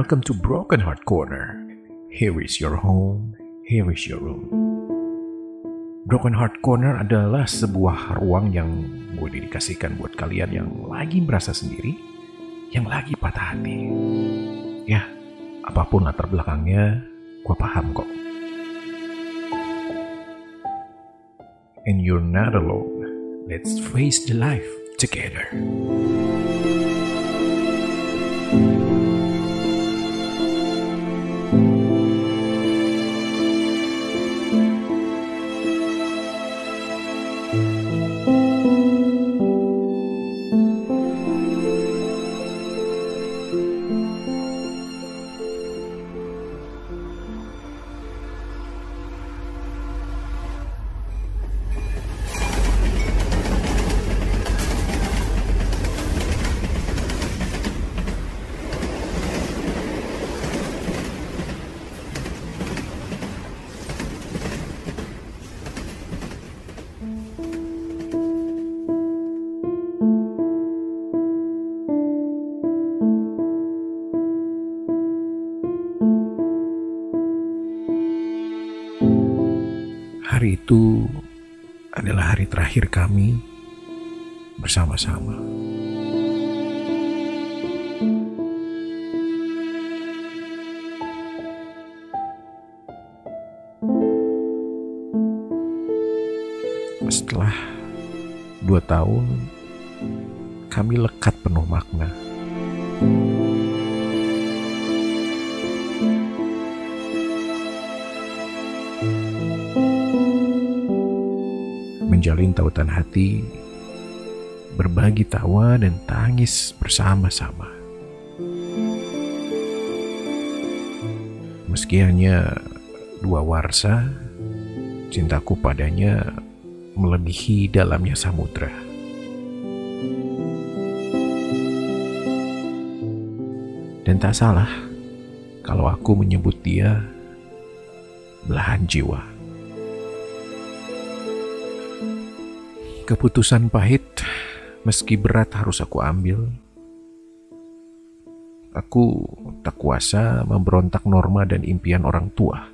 Welcome to Broken Heart Corner. Here is your home, here is your room. Broken Heart Corner adalah sebuah ruang yang gue dedikasikan buat kalian yang lagi merasa sendiri, yang lagi patah hati. Ya, apa pun latar belakangnya, gue paham kok. And you're not alone. Let's face the life together. Hari itu adalah hari terakhir kami bersama-sama. Setelah dua tahun, kami lekat penuh makna. Menjalin tautan hati, berbagi tawa dan tangis bersama-sama. Meski hanya dua warsa, cintaku padanya melebihi dalamnya samudra. Dan tak salah kalau aku menyebut dia belahan jiwa. Keputusan pahit, meski berat harus aku ambil. Aku tak kuasa memberontak norma dan impian orang tua.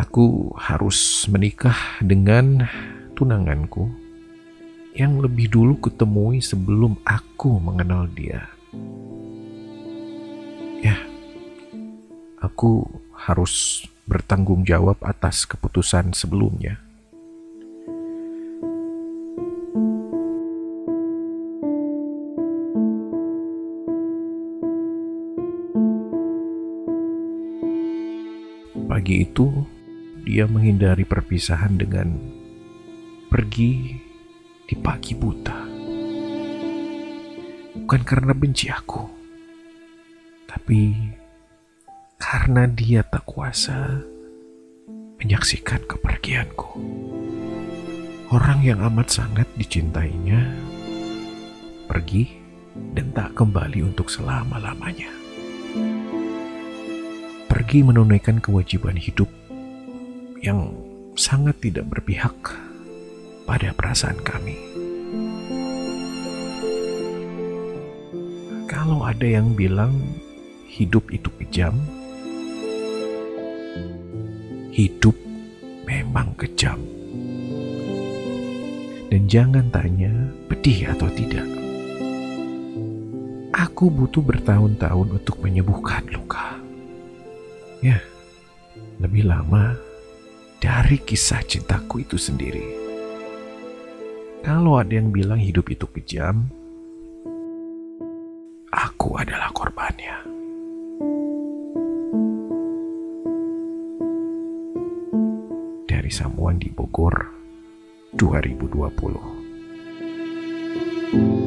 Aku harus menikah dengan tunanganku yang lebih dulu kutemui sebelum aku mengenal dia. Ya, aku harus bertanggung jawab atas keputusan sebelumnya. Pagi itu, dia menghindari perpisahan dengan pergi di pagi buta. Bukan karena benci aku, tapi karena dia tak kuasa menyaksikan kepergianku. Orang yang amat sangat dicintainya pergi dan tak kembali untuk selama-lamanya pergi menunaikan kewajiban hidup yang sangat tidak berpihak pada perasaan kami. Kalau ada yang bilang hidup itu kejam, hidup memang kejam. Dan jangan tanya pedih atau tidak. Aku butuh bertahun-tahun untuk menyembuhkan luka. Ya, lebih lama dari kisah cintaku itu sendiri. Kalau ada yang bilang hidup itu kejam, aku adalah korbannya. Dari Samuan di Bogor, 2020.